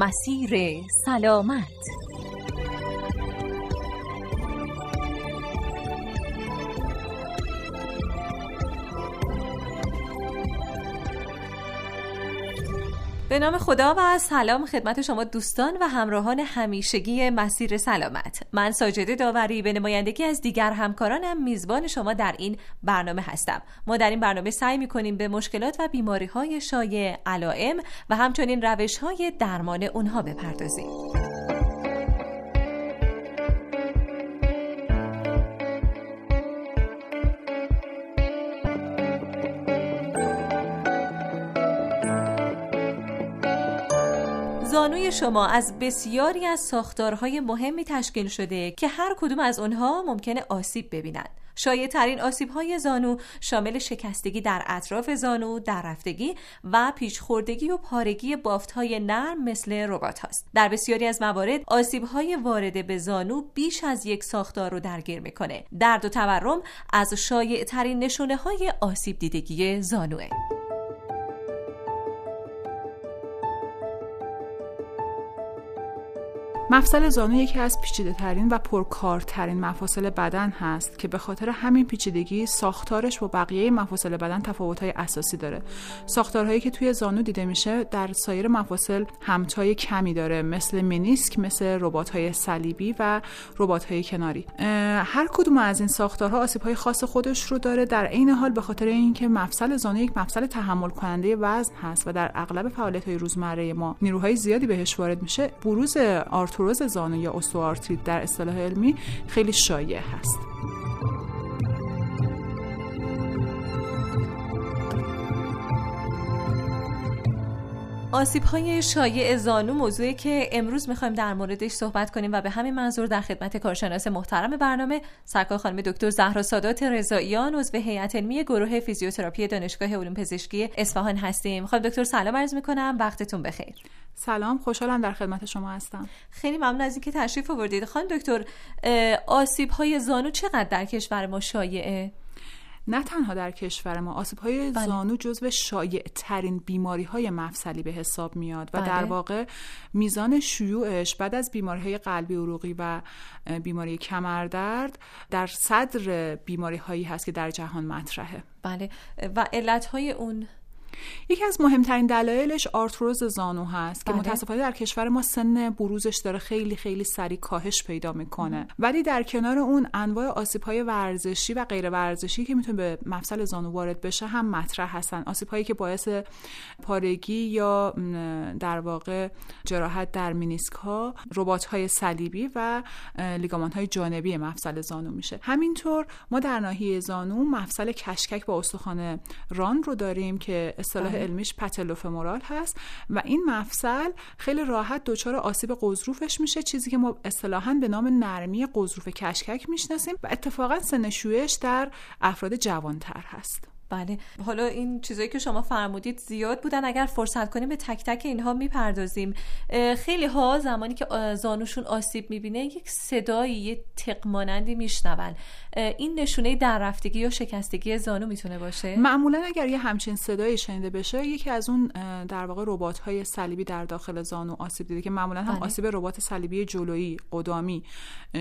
مسیر سلامت. به نام خدا و سلام خدمت شما دوستان و همراهان همیشگی مسیر سلامت. من ساجده داوری به نمایندگی از دیگر همکارانم میزبان شما در این برنامه هستم. ما در این برنامه سعی می‌کنیم به مشکلات و بیماری های شایع علائم و همچنین روش های درمان اونها بپردازیم. زانوی شما از بسیاری از ساختارهای مهمی تشکیل شده که هر کدوم از اونها ممکنه آسیب ببینند. شایع ترین آسیب های زانو شامل شکستگی در اطراف زانو، در رفتگی و پیچخوردگی و پارگی بافت های نرم مثل ربات هاست. در بسیاری از موارد آسیب های وارد به زانو بیش از یک ساختار رو درگیر می‌کنه. درد و تورم از شایع ترین نشونه های آسیب دیدگی زانوه. مفصل زانو یکی از پیچیده ترین و پرکارترین مفاصل بدن هست که به خاطر همین پیچیدگی ساختارش با بقیه مفاصل بدن تفاوت‌های اساسی داره. ساختارهایی که توی زانو دیده میشه در سایر مفاصل همتای کمی داره مثل منیسک مثل ربات‌های صلیبی و ربات‌های کناری. هر کدوم از این ساختارها آسیب‌های خاص خودش رو داره. در عین حال به خاطر اینکه مفصل زانو یک مفصل تحمل کننده وزن هست و در اغلب فعالیت‌های روزمره ما نیروهای زیادی بهش وارد میشه بروز آرتو آرتروز زانو یا استوارتریت در اصطلاح علمی خیلی شایع هست. آسیب های شایع زانو موضوعی که امروز می‌خوایم در موردش صحبت کنیم و به همین منظور در خدمت کارشناس محترم برنامه سرکار خانم دکتر زهرا سادات رضاییان عضو هیئت علمی گروه فیزیوتراپی دانشگاه علوم پزشکی اصفهان هستیم. خانم دکتر سلام عرض می‌کنم. وقتتون بخیر. سلام خوشحالم در خدمت شما هستم. خیلی ممنون از اینکه تشریف آوردید. خانم دکتر آسیب های زانو چقدر در کشور ما شایعه؟ نه تنها در کشور ما آسیب های بله. زانو جزو شایع ترین بیماری های مفصلی به حساب میاد و بله. در واقع میزان شیوعش بعد از بیماری های قلبی عروقی و بیماری کمردرد در صدر بیماری هایی هست که در جهان مطرحه. بله. و علت های اون یکی از مهمترین دلایلش آرتروز زانو هست که بله. متاسفانه در کشور ما سن بروزش داره خیلی خیلی سریع کاهش پیدا می‌کنه. ولی در کنار اون انواع آسیب های ورزشی و غیر ورزشی که می‌تونه به مفصل زانو وارد بشه هم مطرح هستن. آسیب هایی که باعث پارگی یا در واقع جراحت در مینیسک ها ربات های صلیبی و لیگامان های جانبی مفصل زانو میشه. همینطور ما در ناحیه زانو مفصل کشکک با استخوان ران رو داریم که اصطلاح بله. علمیش پتلوفمورال هست و این مفصل خیلی راحت دچار آسیب قضروفش میشه چیزی که ما اصطلاحا به نام نرمی قضروف کشکک می‌شناسیم و اتفاقا سن شویش در افراد جوانتر هست بله. حالا این چیزایی که شما فرمودید زیاد بودن. اگر فرصت کنیم به تک تک اینها می‌پردازیم. خیلی ها زمانی که زانوشون آسیب می‌بینه یک صدایی یه تقمانندی میشنون. این نشونه در رفتگی یا شکستگی زانو می‌تونه باشه؟ معمولا اگر یه همچین صدایی شنیده بشه یکی از اون در واقع ربات های صلیبی در داخل زانو آسیب دیده که معمولا هم بله. آسیب ربات صلیبی جلویی قدامی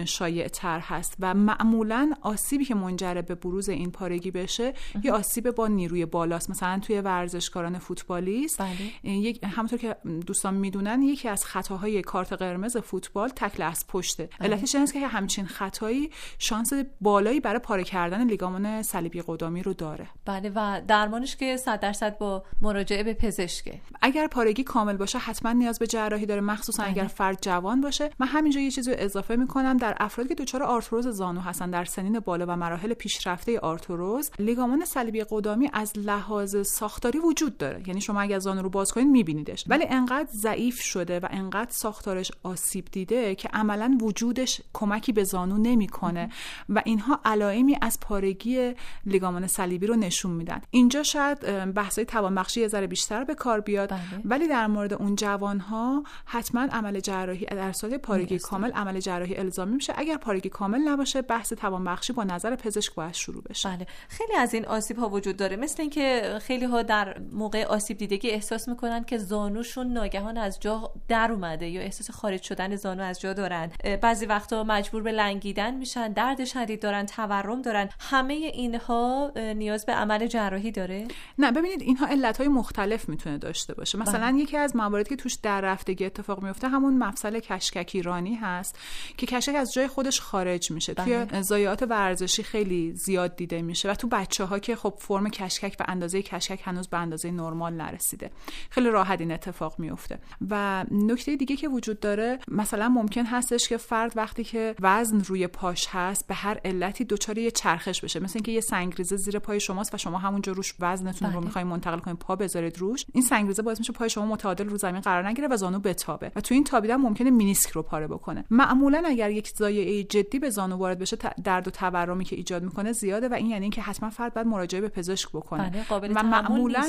شایع تر هست. و معمولا آسیبی که منجر به بروز این پارگی بشه یه آسیب آسیب با نیروی بالاست مثلا توی ورزشکاران فوتبالیست بله. یک همونطور که دوستان می‌دونن یکی از خطاهای کارت قرمز فوتبال تکل از پشته بله. علتش این که همچین خطایی شانس بالایی برای پاره کردن لیگامان صلیبی قدامی رو داره بله و درمانش که 100 درصد با مراجعه به پزشکه اگر پارگی کامل باشه حتما نیاز به جراحی داره مخصوصا بله. اگر فرد جوان باشه من همینجا یه چیزی رو اضافه می‌کنم در افرادی که دچار آرتروز زانو هستن در سنین بالا و مراحل پیشرفته آرتروز لیگامان صلیبی قدامی از لحاظ ساختاری وجود داره. یعنی شما اگر زانو رو باز کنید میبینیدش. ولی انقدر ضعیف شده و انقدر ساختارش آسیب دیده که عملا وجودش کمکی به زانو نمی‌کنه و اینها علائمی از پارگی لیگامان صلیبی رو نشون میدن. اینجا شاید بحثای توانبخشی یه ذره بیشتر به کار بیاد. بله. ولی در مورد اون جوان ها حتما عمل جراحی در صورت پارگی کامل عمل جراحی الزامی میشه. اگر پارگی کامل نباشه بحث توانبخشی با نظر پزشک باید شروع بشه. بله. خیلی از این آسیب ها وجود داره. مثل اینکه خیلی ها در موقع آسیب دیدگی احساس می‌کنن که زانوشون ناگهان از جا در اومده یا احساس خارج شدن زانو از جا دارن. بعضی وقتا مجبور به لنگیدن میشن درد شدید دارن تورم دارن. همه اینها نیاز به عمل جراحی داره؟ نه ببینید اینها علت های مختلف می‌تونه داشته باشه. مثلا بله. یکی از مواردی که توش در رفتگی اتفاق میفته همون مفصل کشککی رانی هست که کشک از جای خودش خارج میشه. توی بله. ضایعات ورزشی خیلی زیاد دیده میشه و تو بچه ها که خب فرم کشکک به اندازه کشکک هنوز به اندازه نرمال نرسیده. خیلی راحت این اتفاق میفته و نکته دیگه که وجود داره مثلا ممکن هستش که فرد وقتی که وزن روی پاش هست به هر علتی دچار یه چرخش بشه. مثل اینکه یه سنگریزه زیر پای شماست و شما همونجا روش وزنتون رو بله. می‌خواین منتقل کنید پا بذارید روش. این سنگریزه باعث میشه پای شما متعادل رو زمین قرار نگیره و زانو بتابه. و تو این تابیدن ممکنه مینیسک رو پاره بکنه. معمولا اگر یک ضایعه جدی به زانو وارد بشه درد و تورمی که ایجاد می‌کنه زیاده و این یعنی اینکه حتما فرد باید مراجعه به پزشک بکنه. بله قابل و معمولا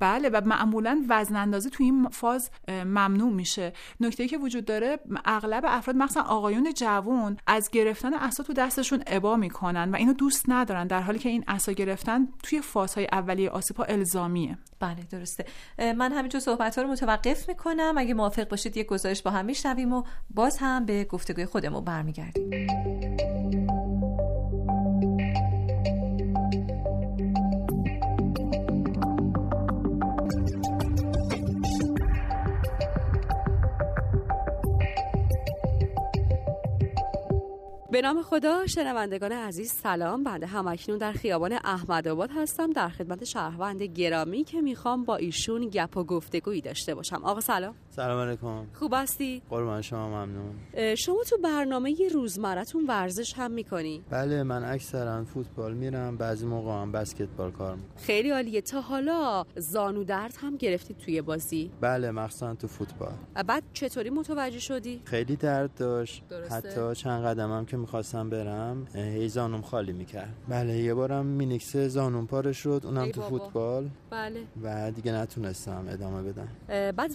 بله و معمولا وزن اندازی تو این فاز ممنوع میشه. نکته که وجود داره اغلب افراد مثلا آقایون جوان از گرفتن عصا تو دستشون ابا می‌کنن و اینو دوست ندارن در حالی که این عصا گرفتن توی فازهای اولیه آسیب ها الزامیه. بله درسته. من همینجور صحبت ها رو متوقف می‌کنم. اگه موافق باشید یک گزارش با هم میشنویم و باز هم به گفتگوی خودمون برمیگردیم. به نام خدا شنوندگان عزیز سلام. بنده همکنون در خیابان احمدآباد هستم در خدمت شهروند گرامی که می‌خوام با ایشون گپ و گفتگویی داشته باشم. آقا سلام. سلام علیکم. خوب هستی؟ قربان شما ممنون. شما تو برنامه روزمرتون ورزش هم می‌کنی؟ بله من اکثرا فوتبال میرم بعضی موقع هم بسکتبال کار می‌کنم. خیلی عالیه. تا حالا زانو درد هم گرفتی توی بازی؟ بله مخصوصا تو فوتبال. بعد چطوری متوجه شدی؟ خیلی درد داشت. درسته. حتی چند قدمم که می‌خواستم برم هی زانوم خالی می‌کرد. بله یه بارم مینیکس زانوم پاره شد اونم تو فوتبال. بله. و دیگه نتونستم ادامه بدم. بعد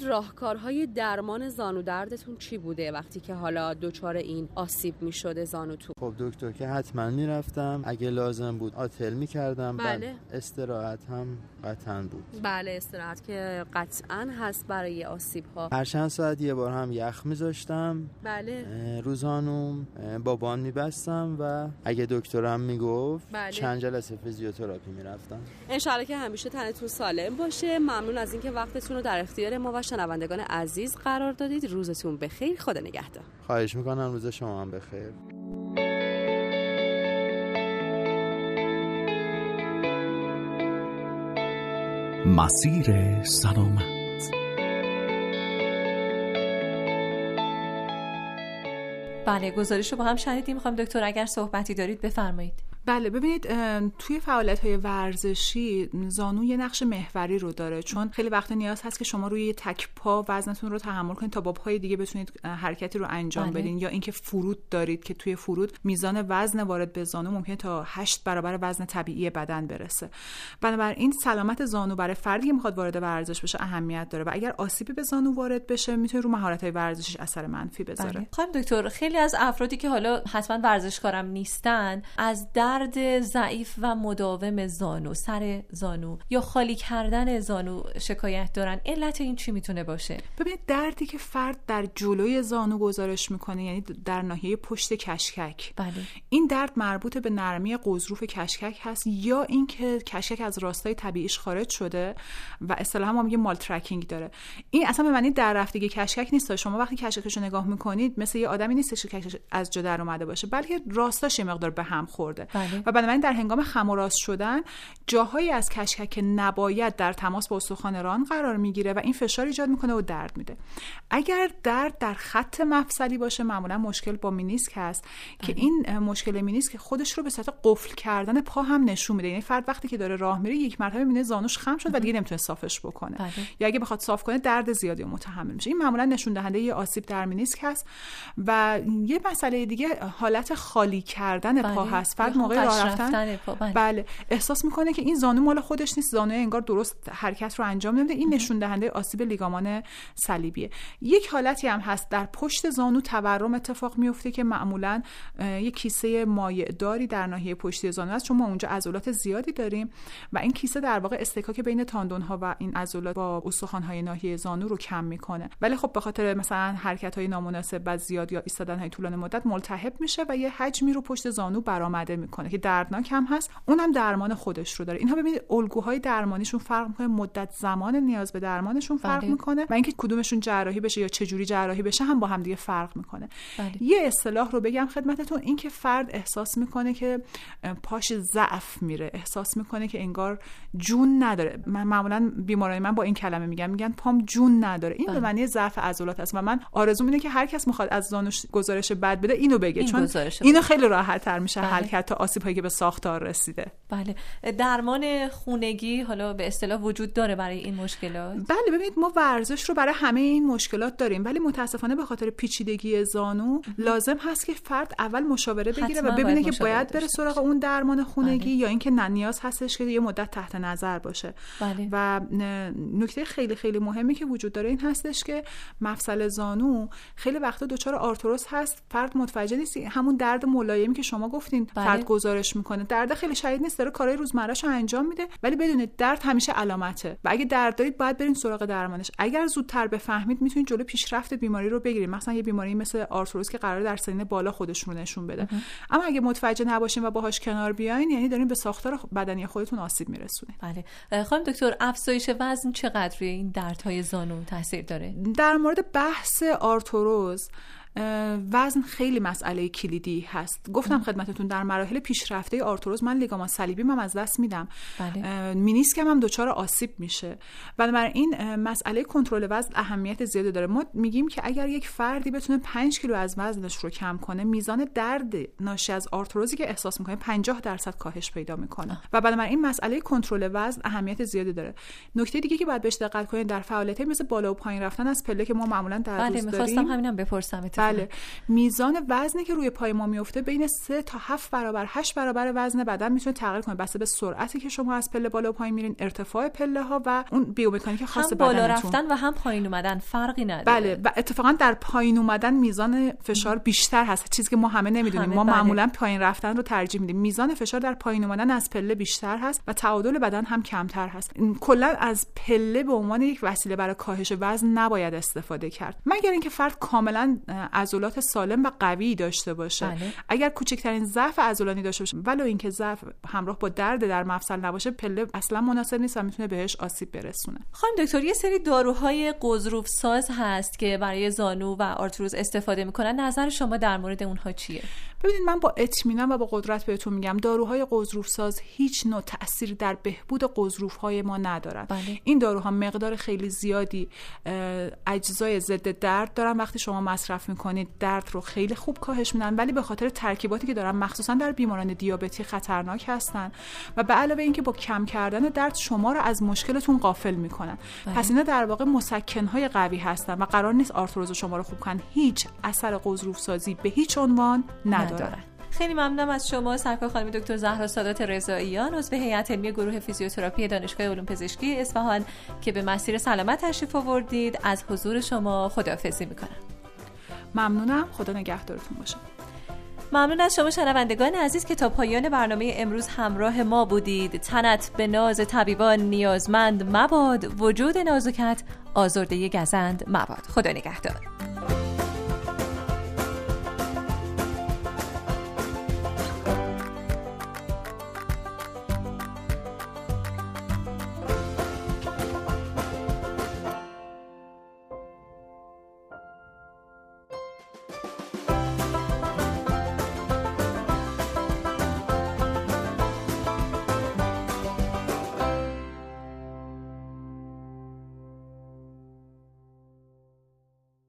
راهکارهای درمان زانو دردتون چی بوده وقتی که حالا دچار این آسیب می‌شده زانو تو؟ خب دکتر که حتما می‌رفتم اگه لازم بود آتل می‌کردم بله. استراحت هم قطعا بود. بله استراحت که قطعا هست برای آسیب ها هر چند ساعت یه بار هم یخ میذاشتم بله. روزانوم با میبستم و اگه دکترم می‌گفت بله. چند جلسه فیزیوتراپی می‌رفتم انشالله که همیشه تنتون سالم باشه. ممنون از اینکه وقتتون رو در اختیار ما و شنوندگان عزیز قرار دادید روزتون بخیر. خدا نگهدار. خواهش می‌کنم روز شما هم بخیر. مسیر سلامت. بله گزارش رو با هم شنیدیم. می‌خوام دکتر اگر صحبتی دارید بفرمایید. بله ببینید توی فعالیت های ورزشی زانو یه نقش محوری رو داره چون خیلی وقت نیاز هست که شما روی تک پا وزنتون رو تحمل کنید تا با پای دیگه بتونید حرکتی رو انجام بله. بدین یا اینکه فرود دارید که توی فرود میزان وزن وارد به زانو ممکنه تا 8 برابر وزن طبیعی بدن برسه بنابراین سلامت زانو برای فردی که می‌خواد وارد ورزش بشه اهمیت داره و اگر آسیبی به زانو وارد بشه می‌تونه رو مهارت های ورزشیش اثر منفی بذاره بله. خانم دکتر خیلی از افرادی که حالا حتما ورزشکارم نیستن از درد ضعیف و مداوم زانو سر زانو یا خالی کردن زانو شکایت دارن. علت این چی می‌تونه باشه؟ ببینید دردی که فرد در جلوی زانو گزارش می‌کنه یعنی در ناحیه پشت کشکک. بله. این درد مربوط به نرمی قضروف کشکک هست یا اینکه کشکک از راستای طبیعیش خارج شده و اصطلاحا ما میگه مال ترکینگ داره. این اصلا به معنی در رفتگی کشکک نیست. شما وقتی کشککش رو نگاه می‌کنید مثل یه آدمی نیست که کشکش از جا در اومده باشه بلکه راستاش یه مقدار به هم خورده. بله. بله. و بنابراین در هنگام خم شدن جاهایی از کشکک نباید در تماس با استخوان ران قرار می‌گیره و این فشار ایجاد می‌کنه و درد میده اگر درد در خط مفصلی باشه معمولا مشکل با مینیسک هست که بله. این مشکل مینیسک خودش رو به صورت قفل کردن پا هم نشون میده یعنی فرد وقتی که داره راه میره یک مرتبه می‌بینه زانوش خم شد و دیگه نمی‌تونه صافش بکنه بله. یا اگه بخواد صاف کنه درد زیادی متحمل میشه این معمولا نشون دهنده یه آسیب در مینیسک هست و یه مسئله دیگه حالت خالی کردن پا بله. هست فرد موقع راه رفتن. بله. بله. احساس می‌کنه که این زانو مال خودش نیست. زانو انگار درست حرکت رو انجام نمیده. این نشون دهنده آسیب لیگامان صلیبیه. یک حالتی هم هست. در پشت زانو تورم اتفاق میفته که معمولا یک کیسه مایع داری در ناحیه پشتی زانو است. چون ما اونجا عضلات زیادی داریم و این کیسه در واقع استکاک بین تاندون ها و این عضلات با استخوان های ناحیه زانو رو کم می‌کنه. ولی خب به خاطر مثلا حرکت های نامناسب و زیاد یا ایستادن های طولانی مدت ملتهب میشه و یه حجمی رو پشت زانو برآمده می‌کنه. که دردناک هم هست اونم درمان خودش رو داره اینها ببینید الگوهای درمانیشون فرق می‌کنه مدت زمان نیاز به درمانشون فرق بله. می‌کنه و اینکه کدومشون جراحی بشه یا چه جوری جراحی بشه هم با هم دیگه فرق می‌کنه بله. یه اصطلاح رو بگم خدمتتون اینکه فرد احساس می‌کنه که پاش ضعف میره احساس می‌کنه که انگار جون نداره من معمولا بیمارای من با این کلمه میگم میگن پام جون نداره این به بله. معنی ضعف عضلات است و من آرزوم اینه که هر کس می‌خواد از زانوش گزارش بد بده اینو بگه این چون اینو خیلی راحت تر میشه بله. حل کرد تا آسیب هایی که به ساختار رسیده. بله. درمان خونگی حالا به اصطلاح وجود داره برای این مشکلات؟ بله ببینید ما ورزش رو برای همه این مشکلات داریم ولی متاسفانه به خاطر پیچیدگی زانو لازم هست که فرد اول مشاوره بگیره و ببینه که باید بره سراغ اون درمان خونگی بله. یا اینکه نه نیاز هستش که یه مدت تحت نظر باشه. بله. و نکته خیلی خیلی مهمی که وجود داره این هستش که مفصل زانو خیلی وقتا دچار آرتروس هست. فرد متوجه نیست همون درد ملایمی که شما گفتین. بله. فرد گزارش می‌کنه. درد خیلی شدید نیست داره کارهای روزمرهش رو انجام میده ولی بدونید درد همیشه علامته. و اگه درد دارید باید برین سراغ درمانش. اگر زودتر بفهمید می‌تونید جلو پیشرفت بیماری رو بگیرید. مثلا یه بیماری مثل آرتروز که قرار در سنین بالا خودشون رو نشون بده. اما اگه متوجه نباشین و باهاش کنار بیاین یعنی دارین به ساختار بدنی خودتون آسیب میرسونید بله. خانم دکتر افزایش وزن چقدر روی این دردهای زانو تاثیر داره؟ در مورد بحث آرتروز وزن خیلی مسئله کلیدی هست. گفتم خدمتتون در مراحل پیشرفته آرتروز من لیگامان صلیبی من از دست میدم. بله. مینیسکم هم دچار آسیب میشه. این مسئله کنترل وزن اهمیت زیادی داره. ما میگیم که اگر یک فردی بتونه 5 کیلو از وزنش رو کم کنه میزان درد ناشی از آرتروزی که احساس می‌کنه 50 درصد کاهش پیدا می‌کنه. و این مسئله کنترل وزن اهمیت زیادی داره. نکته دیگه که باید بهش دقت کنید در فعالیت مثل بالا و پایین رفتن از پله که ما معمولا در بله روز داریم همینم بپرسم بله. میزان وزنی که روی پای ما میفته بین 3 تا 7 برابر 8 برابر وزن بدن می‌تونه تغییر کنه. بسته به سرعتی که شما از پله بالا و پایین میرین ارتفاع پله ها و اون بیومکانیک خاص هم بالا رفتن و هم پایین اومدن. فرقی نداره. بله. و اتفاقا در پایین اومدن میزان فشار بیشتر هست. چیزی که ما همه نمی‌دونیم. ما بله. معمولا پایین رفتن رو ترجیح میدیم. میزان فشار در پایین اومدن از پله بیشتر هست و تعادل بدن هم کمتر هست. کلا از پله به عنوان یک وسیله برای کاهش وزن نباید استفاده کرد. مگر اینکه فرد کاملا عضلات سالم و قوی داشته باشه. بله. اگر کوچکترین ضعف عضلانی داشته باشه ولو اینکه ضعف همراه با درد در مفصل نباشه پله اصلا مناسب نیست و می‌تونه بهش آسیب برسونه. خانم دکتر یه سری داروهای قضروف ساز هست که برای زانو و آرتروز استفاده می‌کنن. نظر شما در مورد اونها چیه؟ ببینید من با اطمینان و با قدرت بهتون میگم داروهای قضروف ساز هیچ نوع تاثیر در بهبود قضروف های ما ندارن. بله. این داروها مقدار خیلی زیادی اجزای ضد درد دارن. وقتی شما مصرف می‌کنید درد رو خیلی خوب کاهش میدن ولی به خاطر ترکیباتی که دارن مخصوصا در بیماران دیابتی خطرناک هستن. و به علاوه اینکه با کم کردن درد شما رو از مشکلتون غافل می‌کنن. بله. پس اینا در واقع مسکنهای قوی هستن و قرار نیست آرتروز شما رو خوب کنن. هیچ اثر غضروف سازی به هیچ عنوان ندارن خیلی ممنونم از شما سرکار خانم دکتر زهرا سادات رضاییان عضو هیئت علمی گروه فیزیوتراپی دانشگاه علوم پزشکی اصفهان که به مسیر سلامت تشریف آوردید. از حضور شما خداحافظی می‌کنم. ممنونم. خدا نگهدارتون باشه. ممنون از شما شنوندگان عزیز که تا پایان برنامه امروز همراه ما بودید. تنت به ناز طبیبان نیازمند مباد. وجود نازکت آزرده گزند مباد. خدا نگهدار.